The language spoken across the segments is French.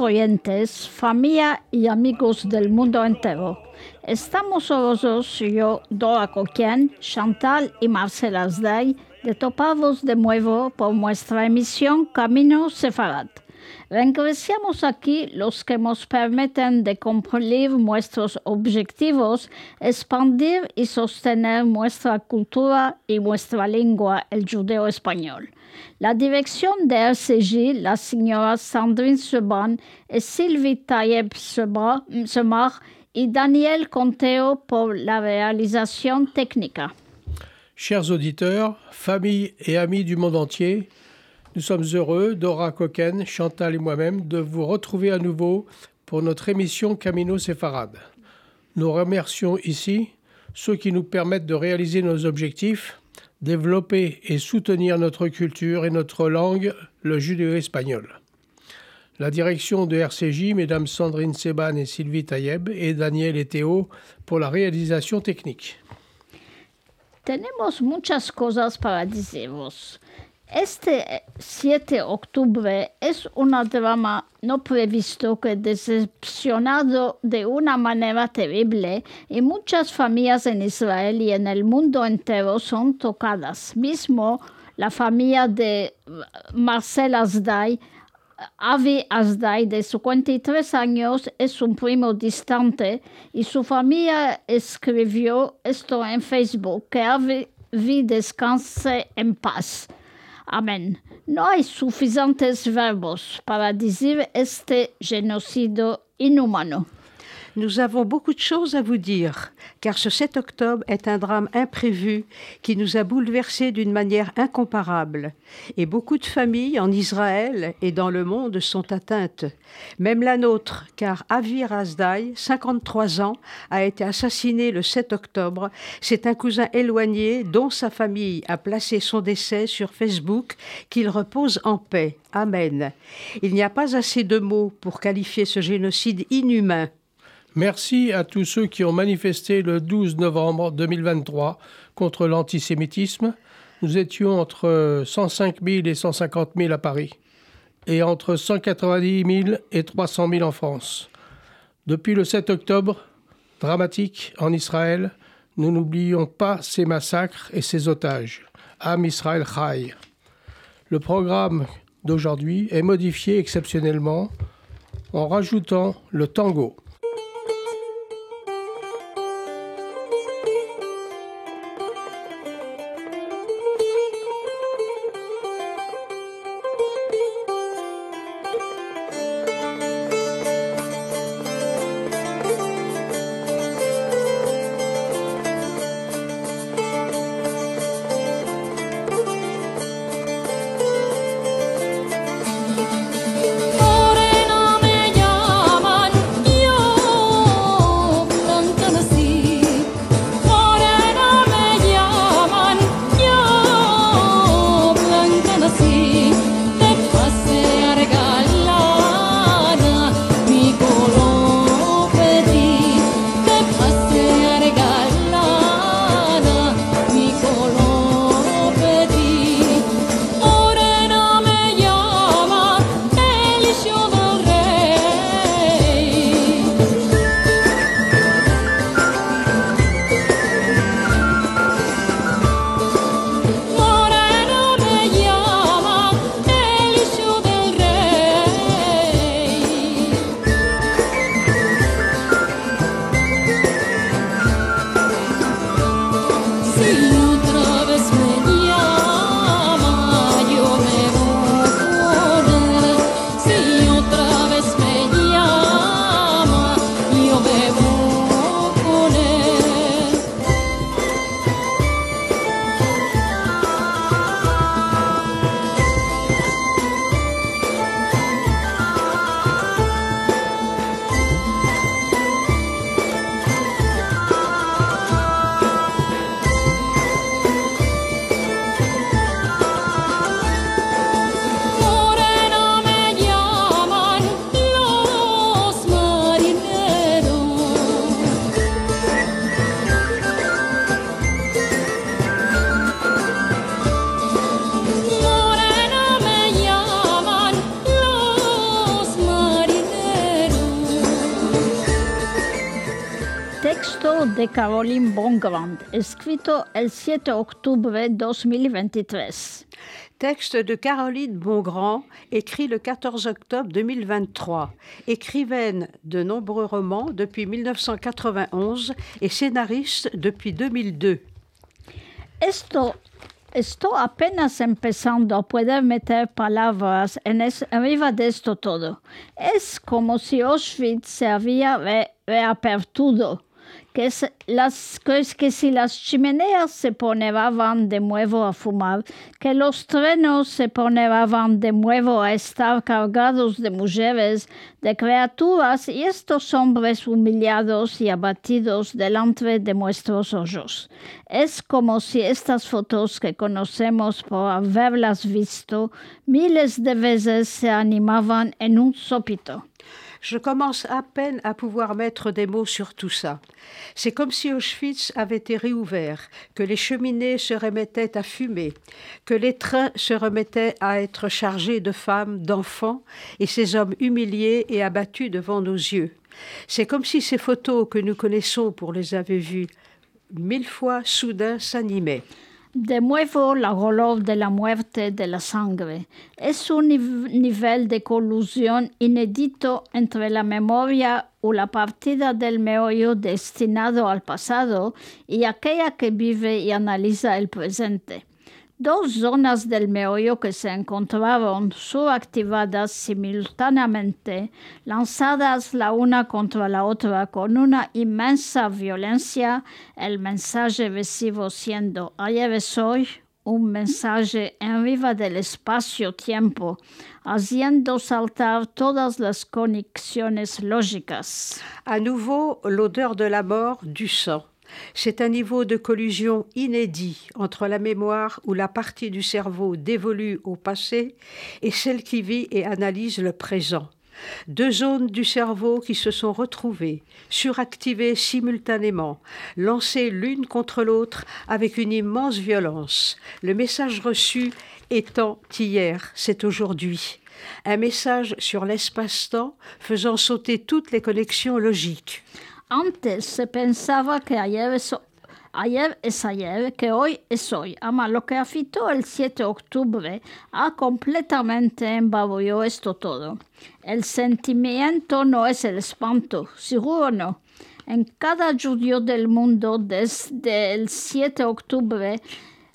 oyentes, familia y amigos del mundo entero. Estamos orgullosos, yo, Dora Coquien, Chantal y Marcela Asday, de toparvos de nuevo por nuestra emisión Camino Sefarad. Regresamos aquí los que nos permiten de cumplir nuestros objetivos, expandir y sostener nuestra cultura y nuestra lengua, el judeo español. La dirección de RCJ, la señora Sandrine Seban et Sylvie Tayeb Semar y Daniel Conteo pour la réalisation technique. Chers auditeurs, familles et amis du monde entier, nous sommes heureux, Dora Coquen, Chantal et moi-même, de vous retrouver à nouveau pour notre émission Camino Sefarad. Nous remercions ici ceux qui nous permettent de réaliser nos objectifs, développer et soutenir notre culture et notre langue, le judéo-espagnol. La direction de RCJ, Mesdames Sandrine Seban et Sylvie Tayeb, et Daniel et Théo pour la réalisation technique. Tenemos muchas cosas para Este 7 de octubre es un drama no previsto que decepcionado de una manera terrible y muchas familias en Israel y en el mundo entero son tocadas. Mismo la familia de Marcel Asday, Avi Asday, de 53 años, es un primo distante y su familia escribió esto en Facebook, que Avi descanse en paz. Amen. No hay suficientes verbos para decir este genocidio inhumano. Nous avons beaucoup de choses à vous dire, car ce 7 octobre est un drame imprévu qui nous a bouleversés d'une manière incomparable. Et beaucoup de familles en Israël et dans le monde sont atteintes. Même la nôtre, car Avi Razdai, 53 ans, a été assassiné le 7 octobre. C'est un cousin éloigné dont sa famille a placé son décès sur Facebook, qu'il repose en paix. Amen. Il n'y a pas assez de mots pour qualifier ce génocide inhumain. Merci à tous ceux qui ont manifesté le 12 novembre 2023 contre l'antisémitisme. Nous étions entre 105 000 et 150 000 à Paris et entre 190 000 et 300 000 en France. Depuis le 7 octobre, dramatique en Israël, nous n'oublions pas ces massacres et ces otages. Am Israël Chai. Le programme d'aujourd'hui est modifié exceptionnellement en rajoutant le tango. Caroline Bongrand, escrito el 7 octubre 2023. Texte de Caroline Bongrand, écrit le 14 octobre 2023. Écrivaine de nombreux romans depuis 1991 et scénariste depuis 2002. Esto Estoy apenas empezando a poder meter palabras en es, arriba de esto todo. Es como si Auschwitz se había re, que, las, que, si las chimeneas se ponían de nuevo a fumar, que los trenos se ponían de nuevo a estar cargados de mujeres, de criaturas y estos hombres humillados y abatidos delante de nuestros ojos. Es como si estas fotos que conocemos por haberlas visto miles de veces se animaban en un sopito. Je commence à peine à pouvoir mettre des mots sur tout ça. C'est comme si Auschwitz avait été réouvert, que les cheminées se remettaient à fumer, que les trains se remettaient à être chargés de femmes, d'enfants, et ces hommes humiliés et abattus devant nos yeux. C'est comme si ces photos que nous connaissons pour les avoir vues mille fois soudain s'animaient. De nuevo la dolor de la muerte de la sangre. Es un nivel de colusión inédito entre la memoria o la partida del meollo destinado al pasado y aquella que vive y analiza el presente. Dos zonas del meollo que se encontraron subactivadas simultáneamente, lanzadas la una contra la otra con una inmensa violencia, el mensaje recibo siendo ayer es hoy, un mensaje en arriba del espacio-tiempo, haciendo saltar todas las conexiones lógicas. À nouveau, l'odeur de la mort, du sang. C'est un niveau de collusion inédit entre la mémoire où la partie du cerveau dévolue au passé et celle qui vit et analyse le présent. Deux zones du cerveau qui se sont retrouvées, suractivées simultanément, lancées l'une contre l'autre avec une immense violence. Le message reçu étant hier, c'est aujourd'hui. Un message sur l'espace-temps faisant sauter toutes les connexions logiques. Antes se pensaba que ayer es, ayer es ayer, que hoy es hoy. Ama lo que afitó el 7 de octubre ha completamente embabullado esto todo. El sentimiento no es el espanto, seguro no. En cada judío del mundo desde el 7 de octubre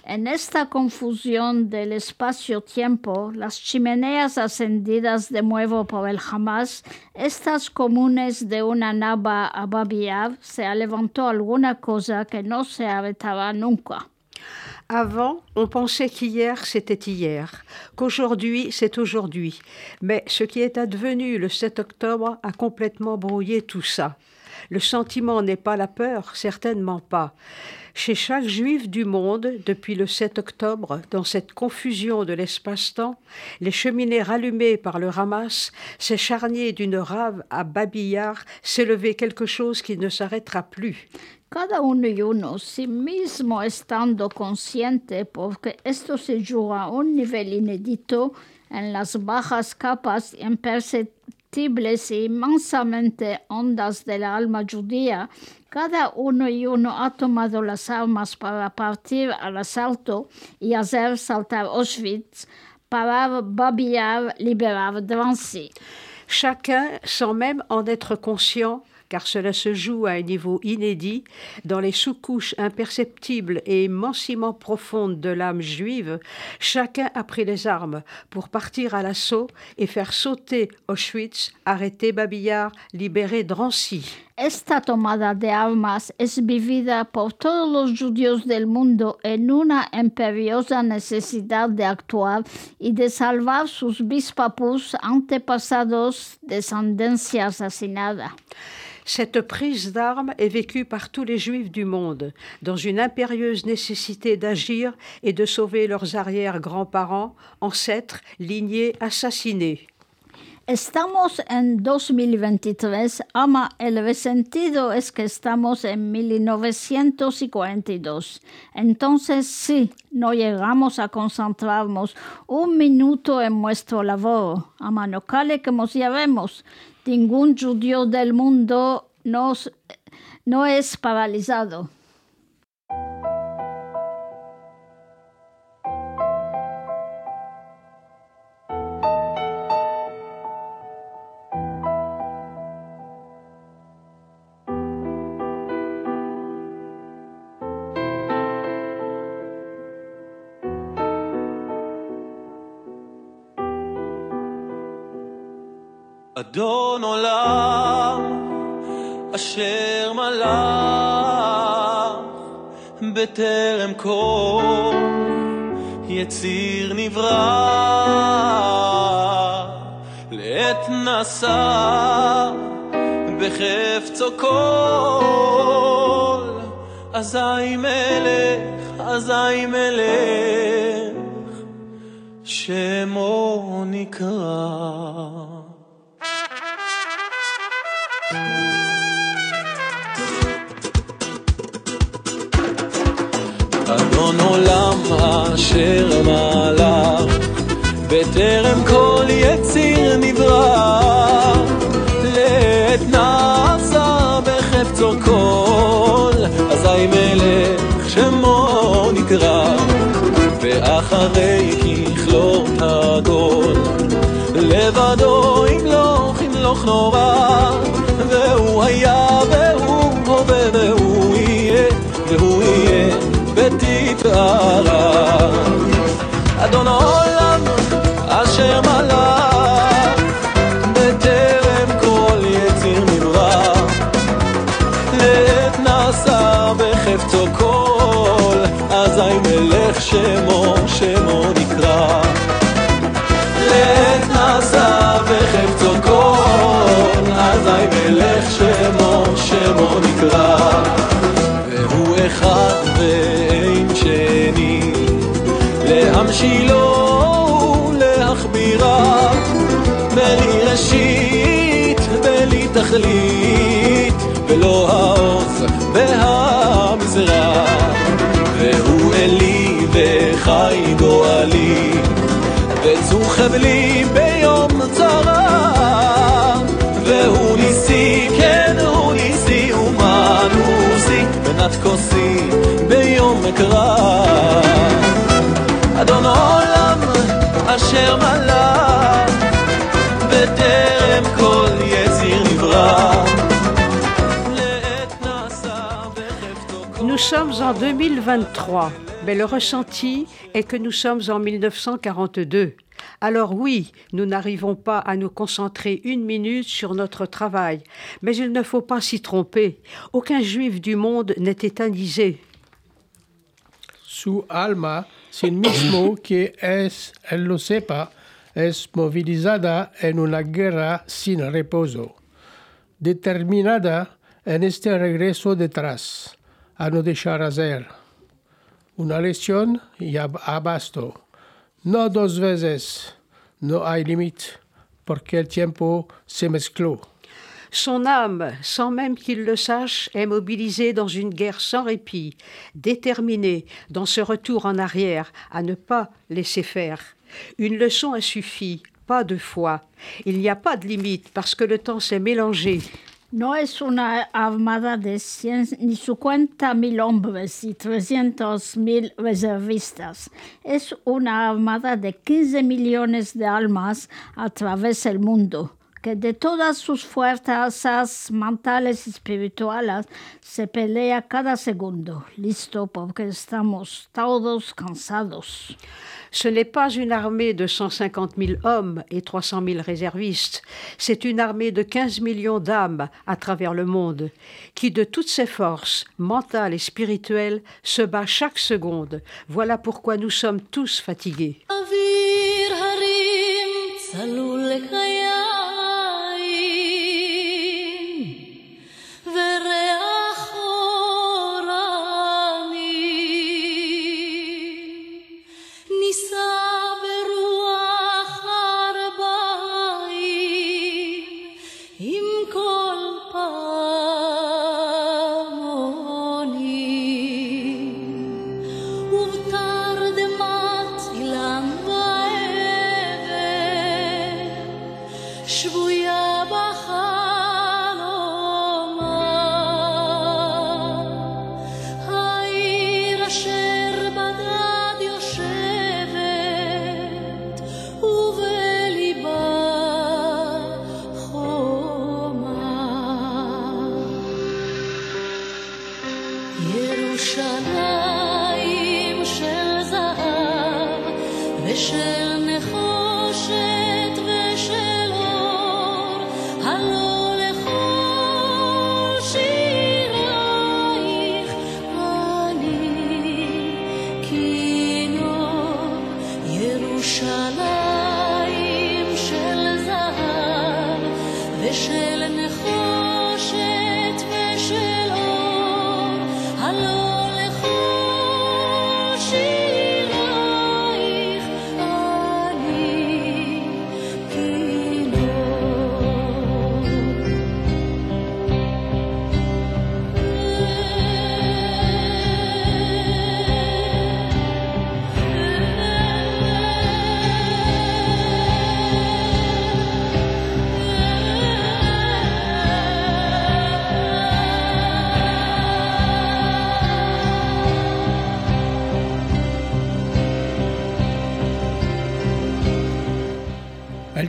En esta confusión del espacio-tiempo, las chimeneas ascendidas de nuevo por el Hamas, estas comunes de una nava a Babiab, se levantó alguna cosa que no se arrêtera nunca. Avant, on pensait qu'hier, c'était hier, qu'aujourd'hui, c'est aujourd'hui. Mais ce qui est advenu le 7 octobre a complètement brouillé tout ça. Le sentiment n'est pas la peur, certainement pas. Chez chaque juif du monde, depuis le 7 octobre, dans cette confusion de l'espace-temps, les cheminées rallumées par le Hamas, charniers d'une rave à Babillard, s'élevait quelque chose qui ne s'arrêtera plus. Cada uno y uno, mismo estando consciente, porque esto se juega a un nivel inédito en las bajas capas imperceptibles inmensamente hondas del alma cada uno y uno ha tomado las armas para partir al asalto y hacer saltar Auschwitz para babillar, liberar Drancy. Chacun, sans même en être conscient, car cela se joue à un niveau inédit, dans les sous-couches imperceptibles et immensément profondes de l'âme juive, chacun a pris les armes pour partir à l'assaut et faire sauter Auschwitz, arrêter Babillard, libérer Drancy. Esta tomada de armas es vivida por todos los judíos del mundo en una imperiosa necesidad de actuar y de salvar sus bispapus antepasados, descendencia asesinada. Cette prise d'armes est vécue par tous les juifs du monde, dans une impérieuse nécessité d'agir et de sauver leurs arrière-grands-parents, ancêtres, lignées assassinés. Estamos en 2023, ama, el resentido es que estamos en 1942. Entonces, sí, no llegamos a concentrarnos un minuto en nuestro labor. Ama, no cale que nos llevemos. Ningún judío del mundo nos no es paralizado. אדון עולם אשר מלך בטרם כל יציר נברא. לעת נשא בחפצו כל אזי מלך אזי מלך שמו נקרא אשר מלך, בטרם כל יציר נברא, לעת נעשה בחפצו כל, אזי מלך שמו נקרא, ואחרי ככלות הכל, לבדו ימלוך ימלוך נורא, והוא היה ותפארה. אדון העולם אשר מלך בטרם כל יציר נברא. לעת נעשה בחפצו כל אזי מלך שמו שמו נקרא. לעת נעשה בחפצו כל אזי מלך שמו שמו נקרא להמשילו להכבירה בלי ראשית בלי תכלית ולא העוז והמזרח והוא אלי וחי גואלי וצור חבלי ביום sommes en 2023, mais le ressenti est que nous sommes en 1942. Alors oui, nous n'arrivons pas à nous concentrer une minute sur notre travail, mais il ne faut pas s'y tromper. Aucun juif du monde n'est tétanisé. Su alma, sin mismo que es, él lo sepa, es movilizada en una guerra sin reposo, determinada en este regreso detrás, Son âme, sans même qu'il le sache, est mobilisée dans une guerre sans répit, déterminée dans ce retour en arrière à ne pas laisser faire. Une leçon a suffi, pas deux fois. Il n'y a pas de limite parce que le temps s'est mélangé. No es una armada de 100 ni 50 mil hombres y 300 mil reservistas. Es una armada de 15 millones de almas a través del mundo, que de todas sus fuerzas mentales y espirituales se pelea cada segundo. Listo porque estamos todos cansados. Ce n'est pas une armée de 150 000 hommes et 300 000 réservistes, c'est une armée de 15 millions d'âmes à travers le monde, qui de toutes ses forces, mentales et spirituelles, se bat chaque seconde. Voilà pourquoi nous sommes tous fatigués.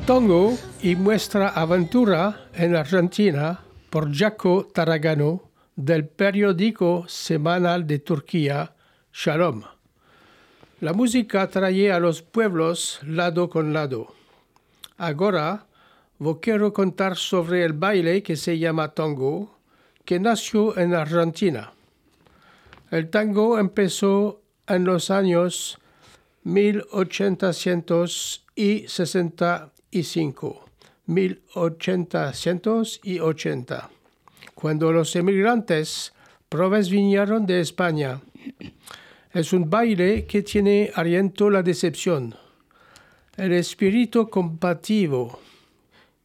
Tango y muestra aventura en Argentina por Jaco Taragano del periódico semanal de Turquía, Shalom. La música trae a los pueblos lado con lado. Ahora vos quiero contar sobre el baile que se llama tango, que nació en Argentina. El tango empezó en los años 1865, 1880, cuando los emigrantes probes vinieron de España. Es un baile que tiene aliento la decepción, el espíritu combativo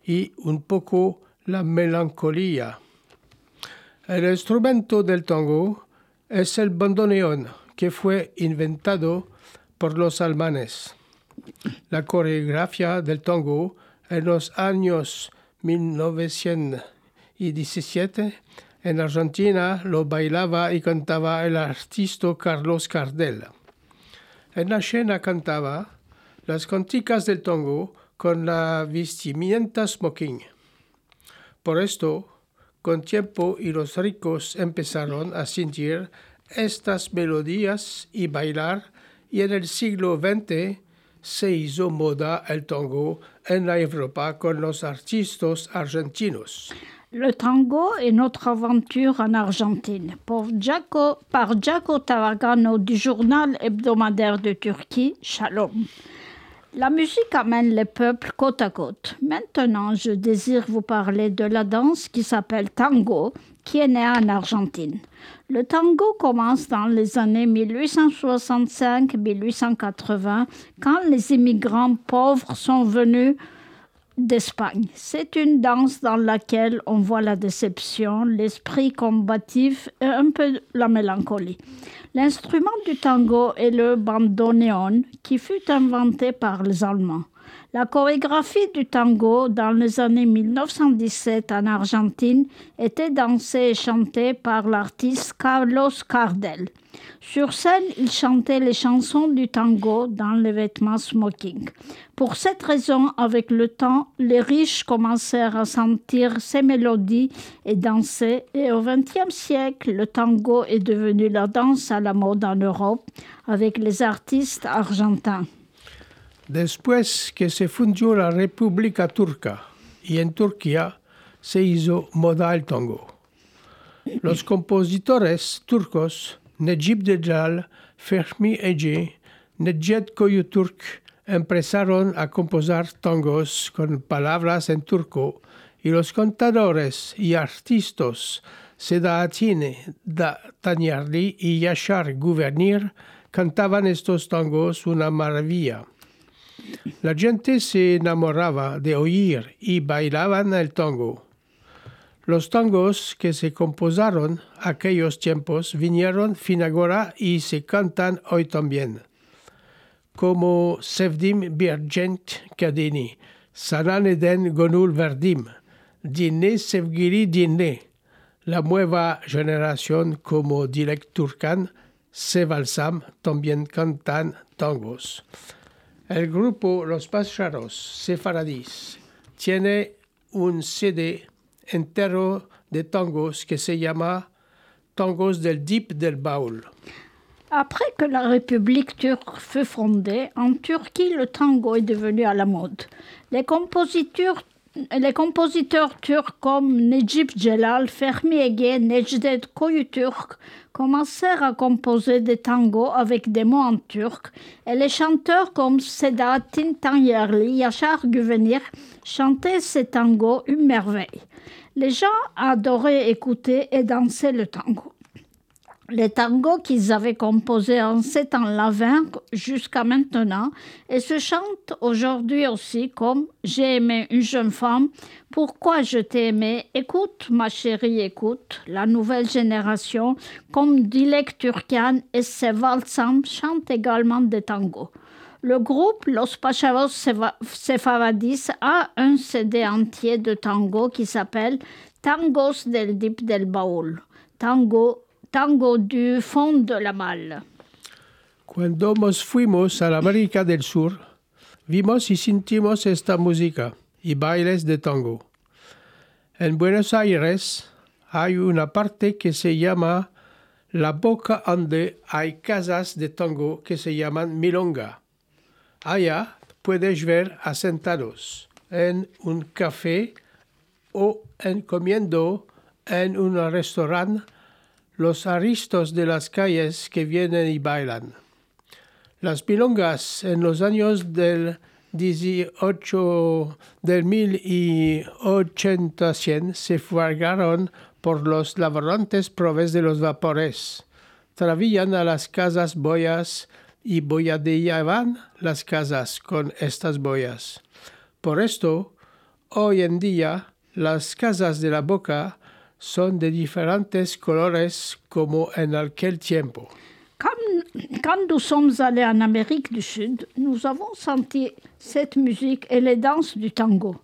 y un poco la melancolía. El instrumento del tango es el bandoneón, que fue inventado por los alemanes. La coreografía del tango en los años 1917 en Argentina lo bailaba y cantaba el artista Carlos Cardel. En la escena cantaba las canticas del tango con la vestimenta smoking. Por esto, con tiempo y los ricos empezaron a sentir estas melodías y bailar y en el siglo XX hizo moda el tango en la Europa con los artistas argentinos. Le tango est notre aventure en Argentine. Par Giaco Taragano du journal hebdomadaire de Turquie, Shalom. La musique amène les peuples côte à côte. Maintenant, je désire vous parler de la danse qui s'appelle tango, qui est née en Argentine. Le tango commence dans les années 1865-1880, quand les immigrants pauvres sont venus d'Espagne. C'est une danse dans laquelle on voit la déception, l'esprit combatif et un peu la mélancolie. L'instrument du tango est le bandoneon qui fut inventé par les Allemands. La chorégraphie du tango dans les années 1917 en Argentine était dansée et chantée par l'artiste Carlos Cardel. Sur scène, il chantait les chansons du tango dans les vêtements smoking. Pour cette raison, avec le temps, les riches commencèrent à sentir ces mélodies et danser. Et au XXe siècle, le tango est devenu la danse à la mode en Europe avec les artistes argentins. Después que se fundió la República Turca y en Turquía se hizo moda el tango. Los compositores turcos Necip Dejal, Fehmi Ece, Necdet Koyuturk empezaron a composar tangos con palabras en turco y los cantadores y artistas Sedaatine da Tanyarli y Yashar Guvernir cantaban estos tangos una maravilla. La gente se enamoraba de oír y bailaban el tango. Los tangos que se composaron aquellos tiempos vinieron fin agora y se cantan hoy también, como Sevdim Birgent Kadeni, Sananeden Gonul Verdim, Dinle Sevgiri Dinle, la nueva generación como Dilek Turkan, Sevalsam también cantan tangos. El grupo Los Pájaros Sefaradís tiene un CD entero de tangos que se llama tangos del Deep del Baul. Après que la République turque fut fondée, en Turquie, le tango est devenu à la mode. Les compositeurs, les compositeurs turcs comme Necip Celal, Fermi Ege, Necdet Koyuturk commencèrent à composer des tangos avec des mots en turc et les chanteurs comme Sedatin Tanyerli, Yachar Güvenir chantaient ces tangos une merveille. Les gens adoraient écouter et danser le tango. Les tangos qu'ils avaient composés en ces temps-là vinrent jusqu'à maintenant et se chantent aujourd'hui aussi comme J'ai aimé une jeune femme, Pourquoi je t'ai aimé, Écoute ma chérie, écoute. La nouvelle génération, comme Dilek Turkan et Seval Sam, chantent également des tangos. Le groupe Los Pacharos Seva- Sefaradis a un CD entier de tango qui s'appelle Tangos del Dip del Baúl. Tango, tango du fond de la malle. Cuando nos fuimos a América del Sur, vimos y sentimos esta música y bailes de tango. En Buenos Aires hay una parte que se llama La Boca donde hay casas de tango que se llaman milonga. Allá puedes ver asentados en un café o en comiendo en un restaurante los aristos de las calles que vienen y bailan. Las milongas en los años del 18 del 1080 100 se fugaron por los laborantes proves de los vapores. Travían a las casas boyas y boyadeaban las casas con estas boyas. Por esto, hoy en día, las casas de la boca son de diferentes colores como en aquel tiempo. Quand, nous sommes allés en Amérique du Sud, nous avons senti cette musique et les danses du tango.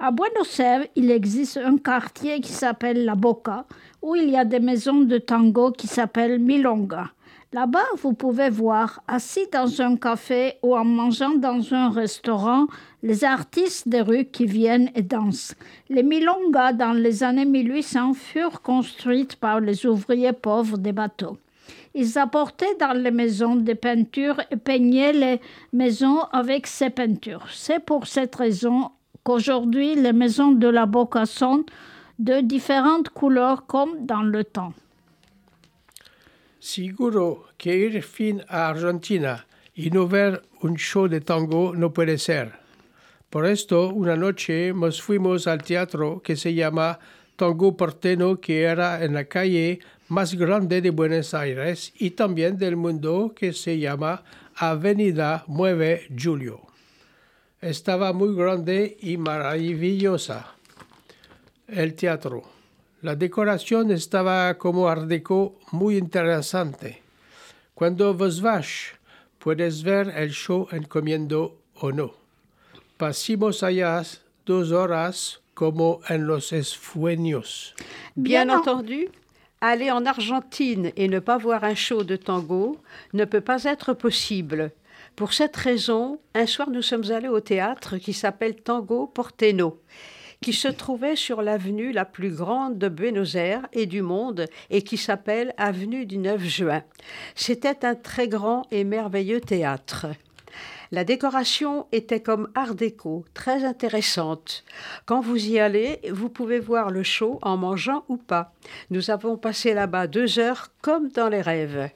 À Buenos Aires, il existe un quartier qui s'appelle La Boca, où il y a des maisons de tango qui s'appellent Milonga. Là-bas, vous pouvez voir, assis dans un café ou en mangeant dans un restaurant, les artistes des rues qui viennent et dansent. Les milongas, dans les années 1800, furent construites par les ouvriers pauvres des bateaux. Ils apportaient dans les maisons des peintures et peignaient les maisons avec ces peintures. C'est pour cette raison qu'aujourd'hui les maisons de la Boca sont de différentes couleurs comme dans le temps. Seguro que ir fin a Argentina y no show de tango no puede ser. Por esto, una noche nos fuimos al teatro que se llama Tango Porteño, que era en la calle más grande de Buenos Aires y también del mundo, que se llama Avenida 9 Julio. Estaba muy grande y maravillosa el teatro. La decoración estaba como art déco muy interesante. Cuando vos vas, puedes ver el show en comiendo o no. Allá dos horas como en los esfueños. Bien, en- entendu, aller en Argentine et ne pas voir un show de tango ne peut pas être possible. Pour cette raison, un soir nous sommes allés au théâtre qui s'appelle Tango Porteño, qui se trouvait sur l'avenue la plus grande de Buenos Aires et du monde et qui s'appelle Avenue du 9 juin. C'était un très grand et merveilleux théâtre. La décoration était comme art déco, très intéressante. Quand vous y allez, vous pouvez voir le show en mangeant ou pas. Nous avons passé là-bas deux heures comme dans les rêves.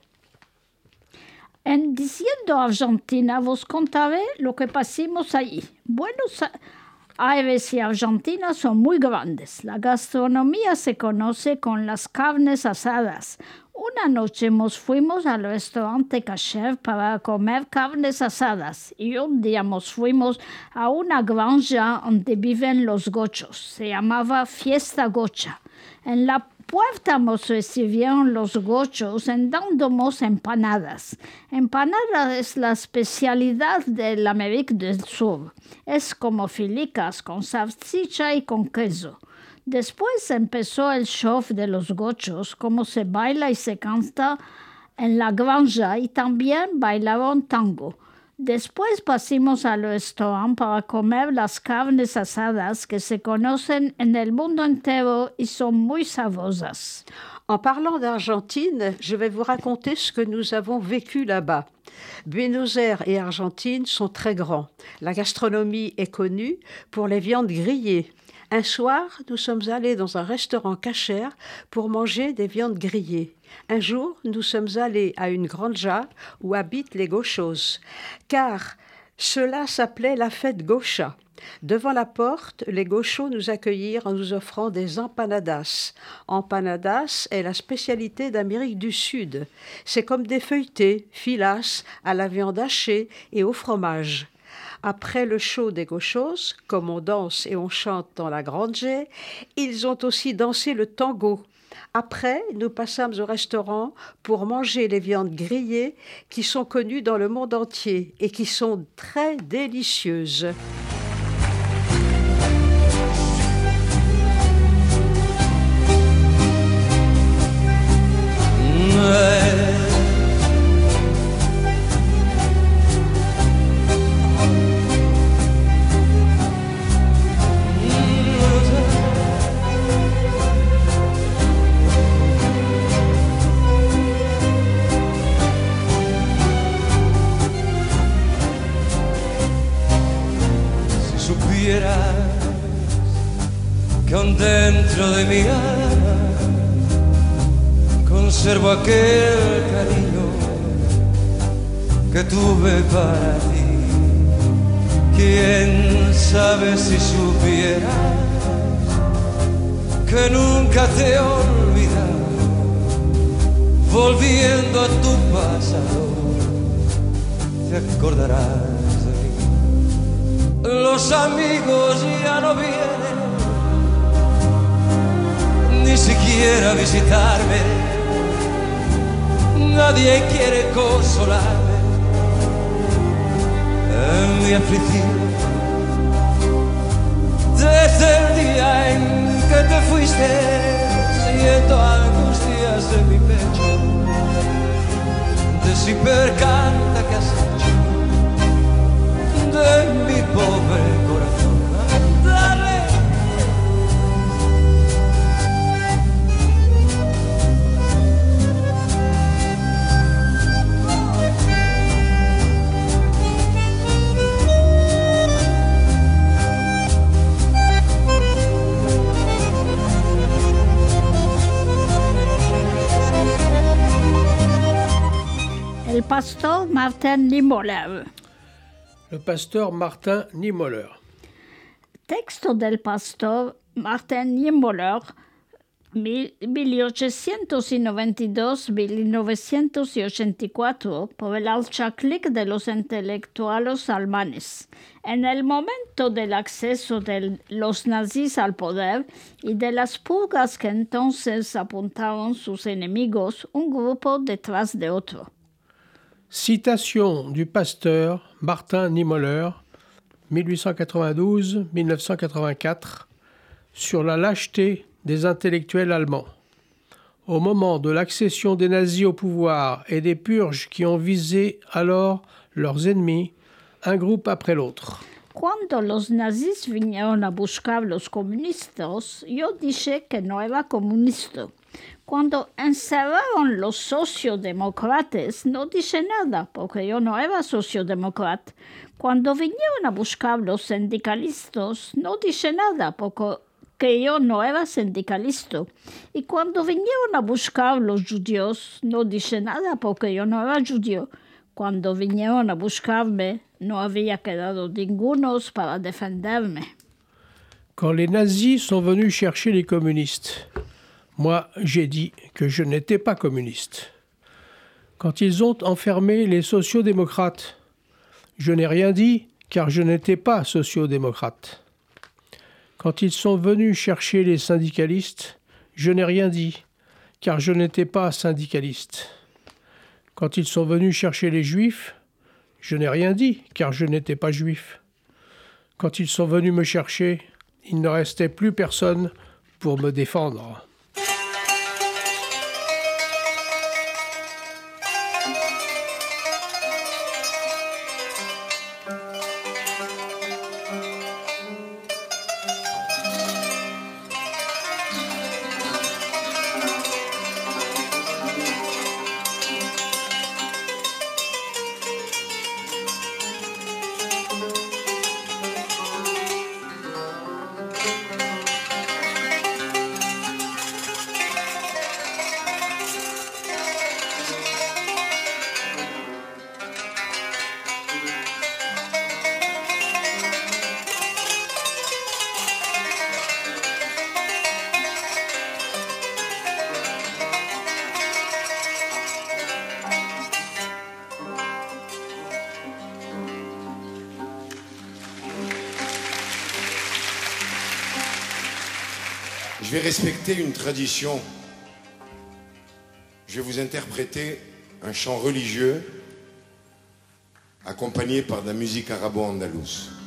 En diciendo Argentina, vos contaré lo que pasamos allí. Buenos Aires y Argentina son muy grandes. La gastronomía se conoce con las carnes asadas. Una noche nos fuimos al restaurante Cacher para comer carnes asadas y un día nos fuimos a una granja donde viven los gochos. Se llamaba Fiesta Gocha. En la puerta nos recibieron los gochos en dándonos empanadas. Empanada es la especialidad de la América del Sur. Es como filicas con salchicha y con queso. Después empezó el show de los gochos, cómo se baila y se canta en la granja y también bailaron tango. Después pasamos al restaurante para comer las carnes asadas que se conocen en el mundo entero y son muy sabrosas. En parlant d'Argentine, je vais vous raconter ce que nous avons vécu là-bas. Buenos Aires et Argentine sont très grands. La gastronomie est connue pour les viandes grillées. Un soir, nous sommes allés dans un restaurant cachère pour manger des viandes grillées. Un jour, nous sommes allés à une granja où habitent les gauchos, car cela s'appelait la fête gaucha. Devant la porte, les gauchos nous accueillirent en nous offrant des empanadas. Empanadas est la spécialité d'Amérique du Sud. C'est comme des feuilletés, filas, à la viande hachée et au fromage. Après le show des gauchos, comme on danse et on chante dans la grande jet, ils ont aussi dansé le tango. Après, nous passâmes au restaurant pour manger les viandes grillées qui sont connues dans le monde entier et qui sont très délicieuses. Aún dentro de mi alma conservo aquel cariño que tuve para ti. Quién sabe si supieras que nunca te he olvidado, volviendo a tu pasado, te acordarás de mí. Los amigos ya no vienen siquiera visitarme. Nadie quiere consolarme en mi aflicción. Desde el día en que te fuiste, siento angustias en mi pecho. De si percanta que has hecho de mi pobre pastor Martin Niemöller. Le pasteur Martin Niemöller. Texto del pastor Martin Niemöller, 1892-1984, por el alchaclic de los intelectuales alemanes. En el momento del acceso de los nazis al poder y de las purgas que entonces apuntaron sus enemigos, un grupo detrás de otro. Citation du pasteur Martin Niemöller, 1892-1984, sur la lâcheté des intellectuels allemands. Au moment de l'accession des nazis au pouvoir et des purges qui ont visé alors leurs ennemis, un groupe après l'autre. Cuando los nazis vinieron a buscar los comunistas, yo dije que no era comunista. Cuando encerraron los sociodemócratas, no dije nada, porque yo no era sociodemócrata. Cuando vinieron a buscar los sindicalistas, no dije nada, porque yo no era sindicalista. Y cuando vinieron a buscar los judíos, no dije nada, porque yo no era judío. Cuando vinieron a buscarme, no había quedado ningunos para defenderme. Quand les nazis sont venus chercher les communistes, moi j'ai dit que je n'étais pas communiste. Quand ils ont enfermé les sociodémocrates, je n'ai rien dit car je n'étais pas sociodémocrate. Quand ils sont venus chercher les syndicalistes, je n'ai rien dit car je n'étais pas syndicaliste. Quand ils sont venus chercher les juifs, je n'ai rien dit car je n'étais pas juif. Quand ils sont venus me chercher, il ne restait plus personne pour me défendre. Vais respecter une tradition. Je vais vous interpréter un chant religieux accompagné par de la musique arabo-andalouse.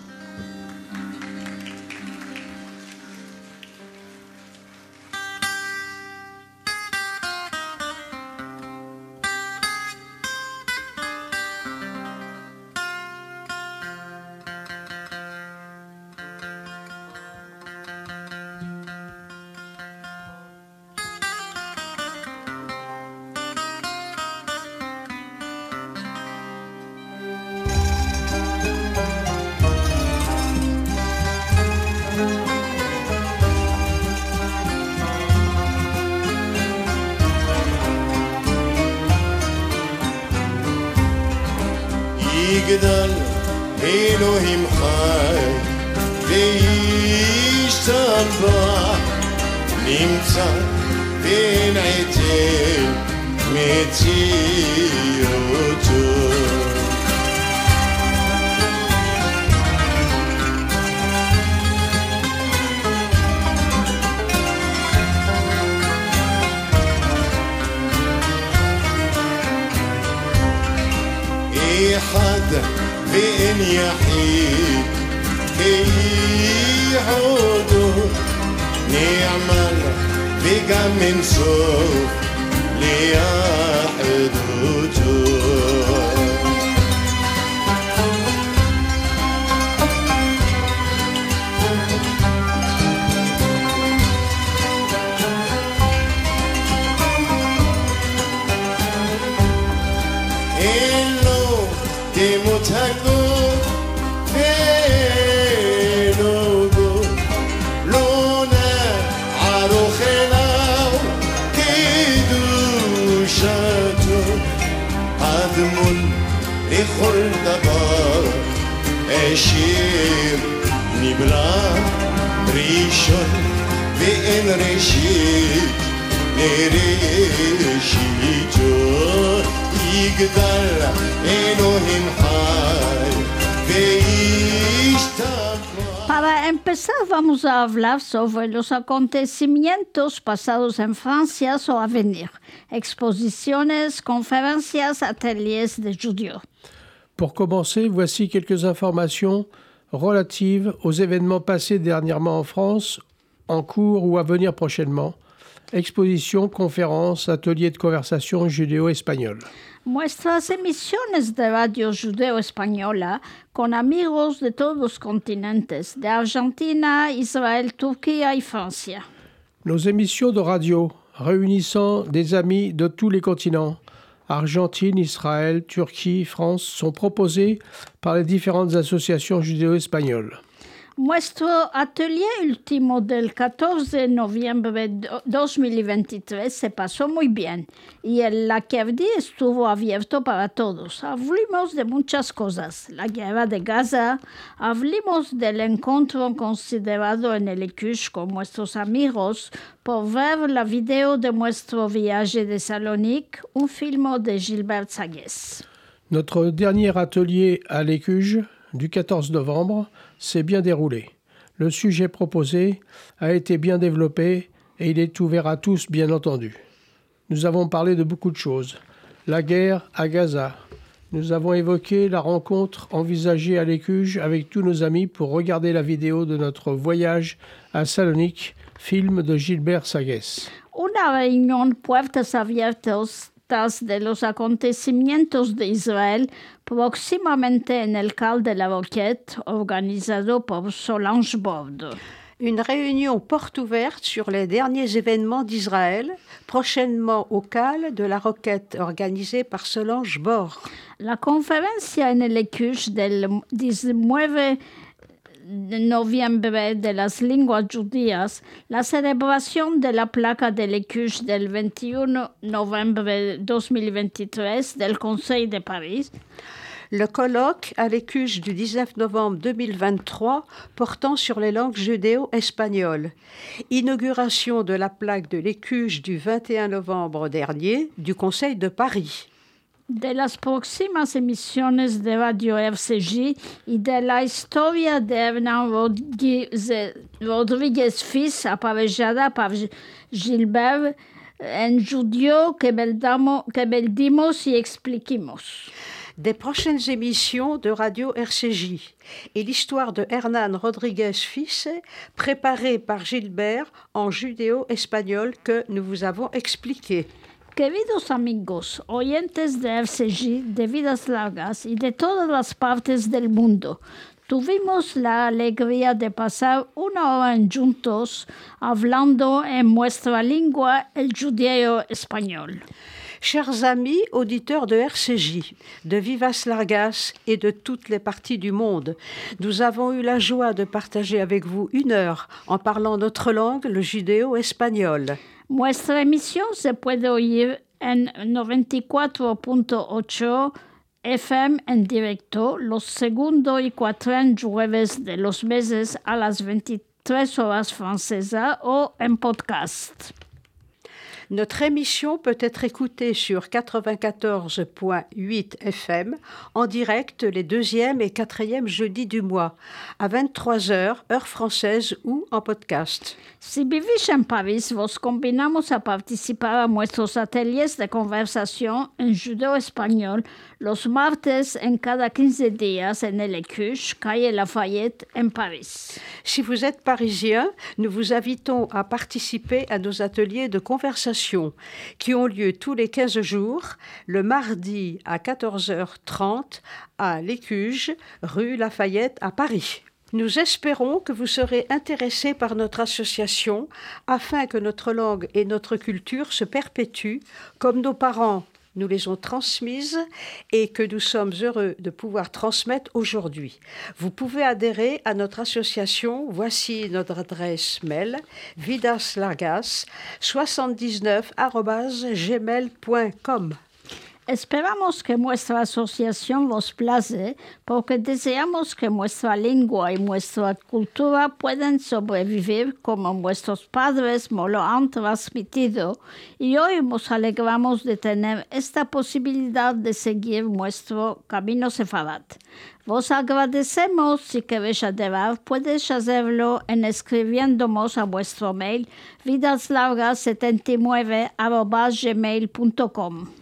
אלוהים חי וישתבח נמצא בין עתי מציאותו אחד بإن يحييك كي يعودوا نعمة بقى منسوخ ليحدوك شد به این رشید 내리시죠 이그달 에노힘 하이 베이스타 Para empezar, vamos a hablar sobre los acontecimientos pasados en Francia o a venir, exposiciones, conferencias, ateliers de judíos. Pour commencer, voici quelques informations relatives aux événements passés dernièrement en France, en cours ou à venir prochainement. Expositions, conférences, ateliers de conversation judéo-espagnol. Nuestras emisiones de radio judeo española con amigos de todos los continentes, de Argentina, Israël, Turquía y Francia. Nos émissions de radio réunissant des amis de tous les continents, Argentine, Israël, Turquie, France, sont proposées par les différentes associations judéo-espagnoles. Nuestro atelier último del 14 de noviembre de 2023 se pasó muy bien y el Lakevdi estuvo abierto para todos. Hablamos de muchas cosas, la guerra de Gaza, hablamos del encuentro considerado en el Ikush con nuestros amigos por ver la video de nuestro viaje de Salonique, un film de Gilbert Sagues. Notre dernier atelier à l'Écuge du 14 novembre s'est bien déroulé. Le sujet proposé a été bien développé et il est ouvert à tous, bien entendu. Nous avons parlé de beaucoup de choses. La guerre à Gaza. Nous avons évoqué la rencontre envisagée à l'Écuge avec tous nos amis pour regarder la vidéo de notre voyage à Salonique, film de Gilbert abiertas de los acontecimientos de Israel próximamente en el Cal de la Roquette, organisado por Solange Borde. Une réunion porte ouverte sur les derniers événements d'Israël, prochainement au CAL de la Roquette, organisée par Solange Bord. La conferencia en el del 19 de noviembre de las lenguas judías, la celebración de la placa del Ekush del 21 noviembre 2023 del Conseil de Paris, Le colloque à l'Écuche du 19 novembre 2023 portant sur les langues judéo-espagnoles. Inauguration de la plaque de l'Écuche du 21 novembre dernier du Conseil de Paris. De las próximas emisiones de Radio RCJ y de la historia de Hernán Rodríguez, Fils, aparejada par G- Gilbert, en judío que, que beldimos y expliquimos. Des prochaines émissions de Radio RCJ et l'histoire de Hernán Rodriguez Fils, préparée par Gilbert en judéo-espagnol que nous vous avons expliqué. Queridos amigos, oyentes de RCJ, de Vidas Largas y de todas las partes del mundo, tuvimos la alegría de pasar una hora juntos hablando en nuestra lengua, el judeo español. Chers amis auditeurs de RCJ, de Vivas Largas et de toutes les parties du monde, nous avons eu la joie de partager avec vous une heure en parlant notre langue, le judéo-espagnol. Nuestra emisión se puede oír en 94.8 FM en directo los segundo y cuatro jueves de los meses a las 23 horas francesas o en podcast. Notre émission peut être écoutée sur 94.8 FM en direct les deuxième et quatrième jeudis du mois à 23h heure française ou en podcast. Si vivís en París, vos combinamos a participar a nuestros ateliers de conversación en judeo español los martes en cada 15 días en el Écuche, calle Lafayette, en París. Si vous êtes parisien, nous vous invitons à participer à nos ateliers de conversation qui ont lieu tous les 15 jours, le mardi à 14h30 à l'Écuge, rue Lafayette à Paris. Nous espérons que vous serez intéressés par notre association afin que notre langue et notre culture se perpétuent comme nos parents nous les ont transmises et que nous sommes heureux de pouvoir transmettre aujourd'hui. Vous pouvez adhérer à notre association. Voici notre adresse mail vidaslargas 79@gmail.com. Esperamos que nuestra asociación vos place porque deseamos que nuestra lengua y nuestra cultura puedan sobrevivir como nuestros padres nos lo han transmitido y hoy nos alegramos de tener esta posibilidad de seguir nuestro camino sefarad. Vos agradecemos si queréis adherir, puedes hacerlo en escribiéndonos a vuestro mail vidaslargas79 gmail.com.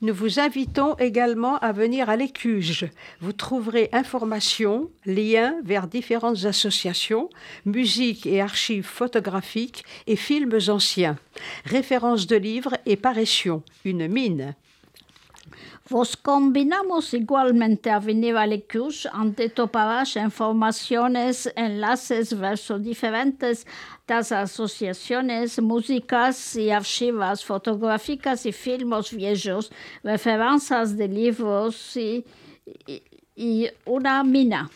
Nous vous invitons également à venir à l'Écuge. Vous trouverez informations, liens vers différentes associations, musique et archives photographiques et films anciens, références de livres et parutions, une mine. Vos combinamos igualmente a venir al Ecus ante toparás informaciones, enlaces verso diferentes das asociaciones, músicas y archivas fotográficas y filmos viejos, referencias de libros y, y- y una mina.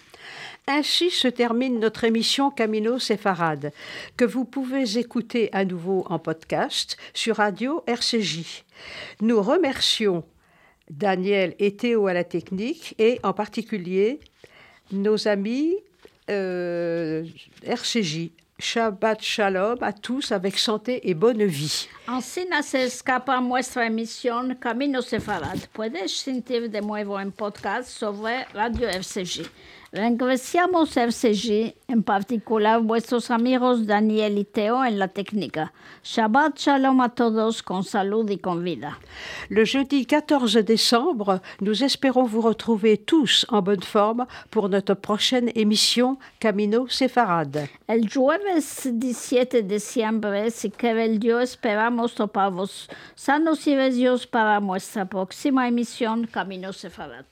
Ainsi se termine notre émission Camino Séfarade, que vous pouvez écouter à nouveau en podcast sur Radio RCJ. Nous remercions Daniel et Théo à la technique et en particulier nos amis euh, RCJ. Shabbat Shalom à tous avec santé et bonne vie. Así se escapa nuestra emisión Camino Sefarad. Puedes sentir de nuevo en podcast sobre Radio FCG. Regresamos FCG, en particular vuestros amigos Daniel y Teo en la técnica. Shabbat Shalom a todos con salud y con vida. Le jeudi 14 décembre, nous espérons vous retrouver tous en bonne forme pour notre prochaine émission Camino Séfarade. El jueves 17 de diciembre, si quiere el Dios, esperamos toparvos sanos y bellos para nuestra próxima emisión Camino Sefarad.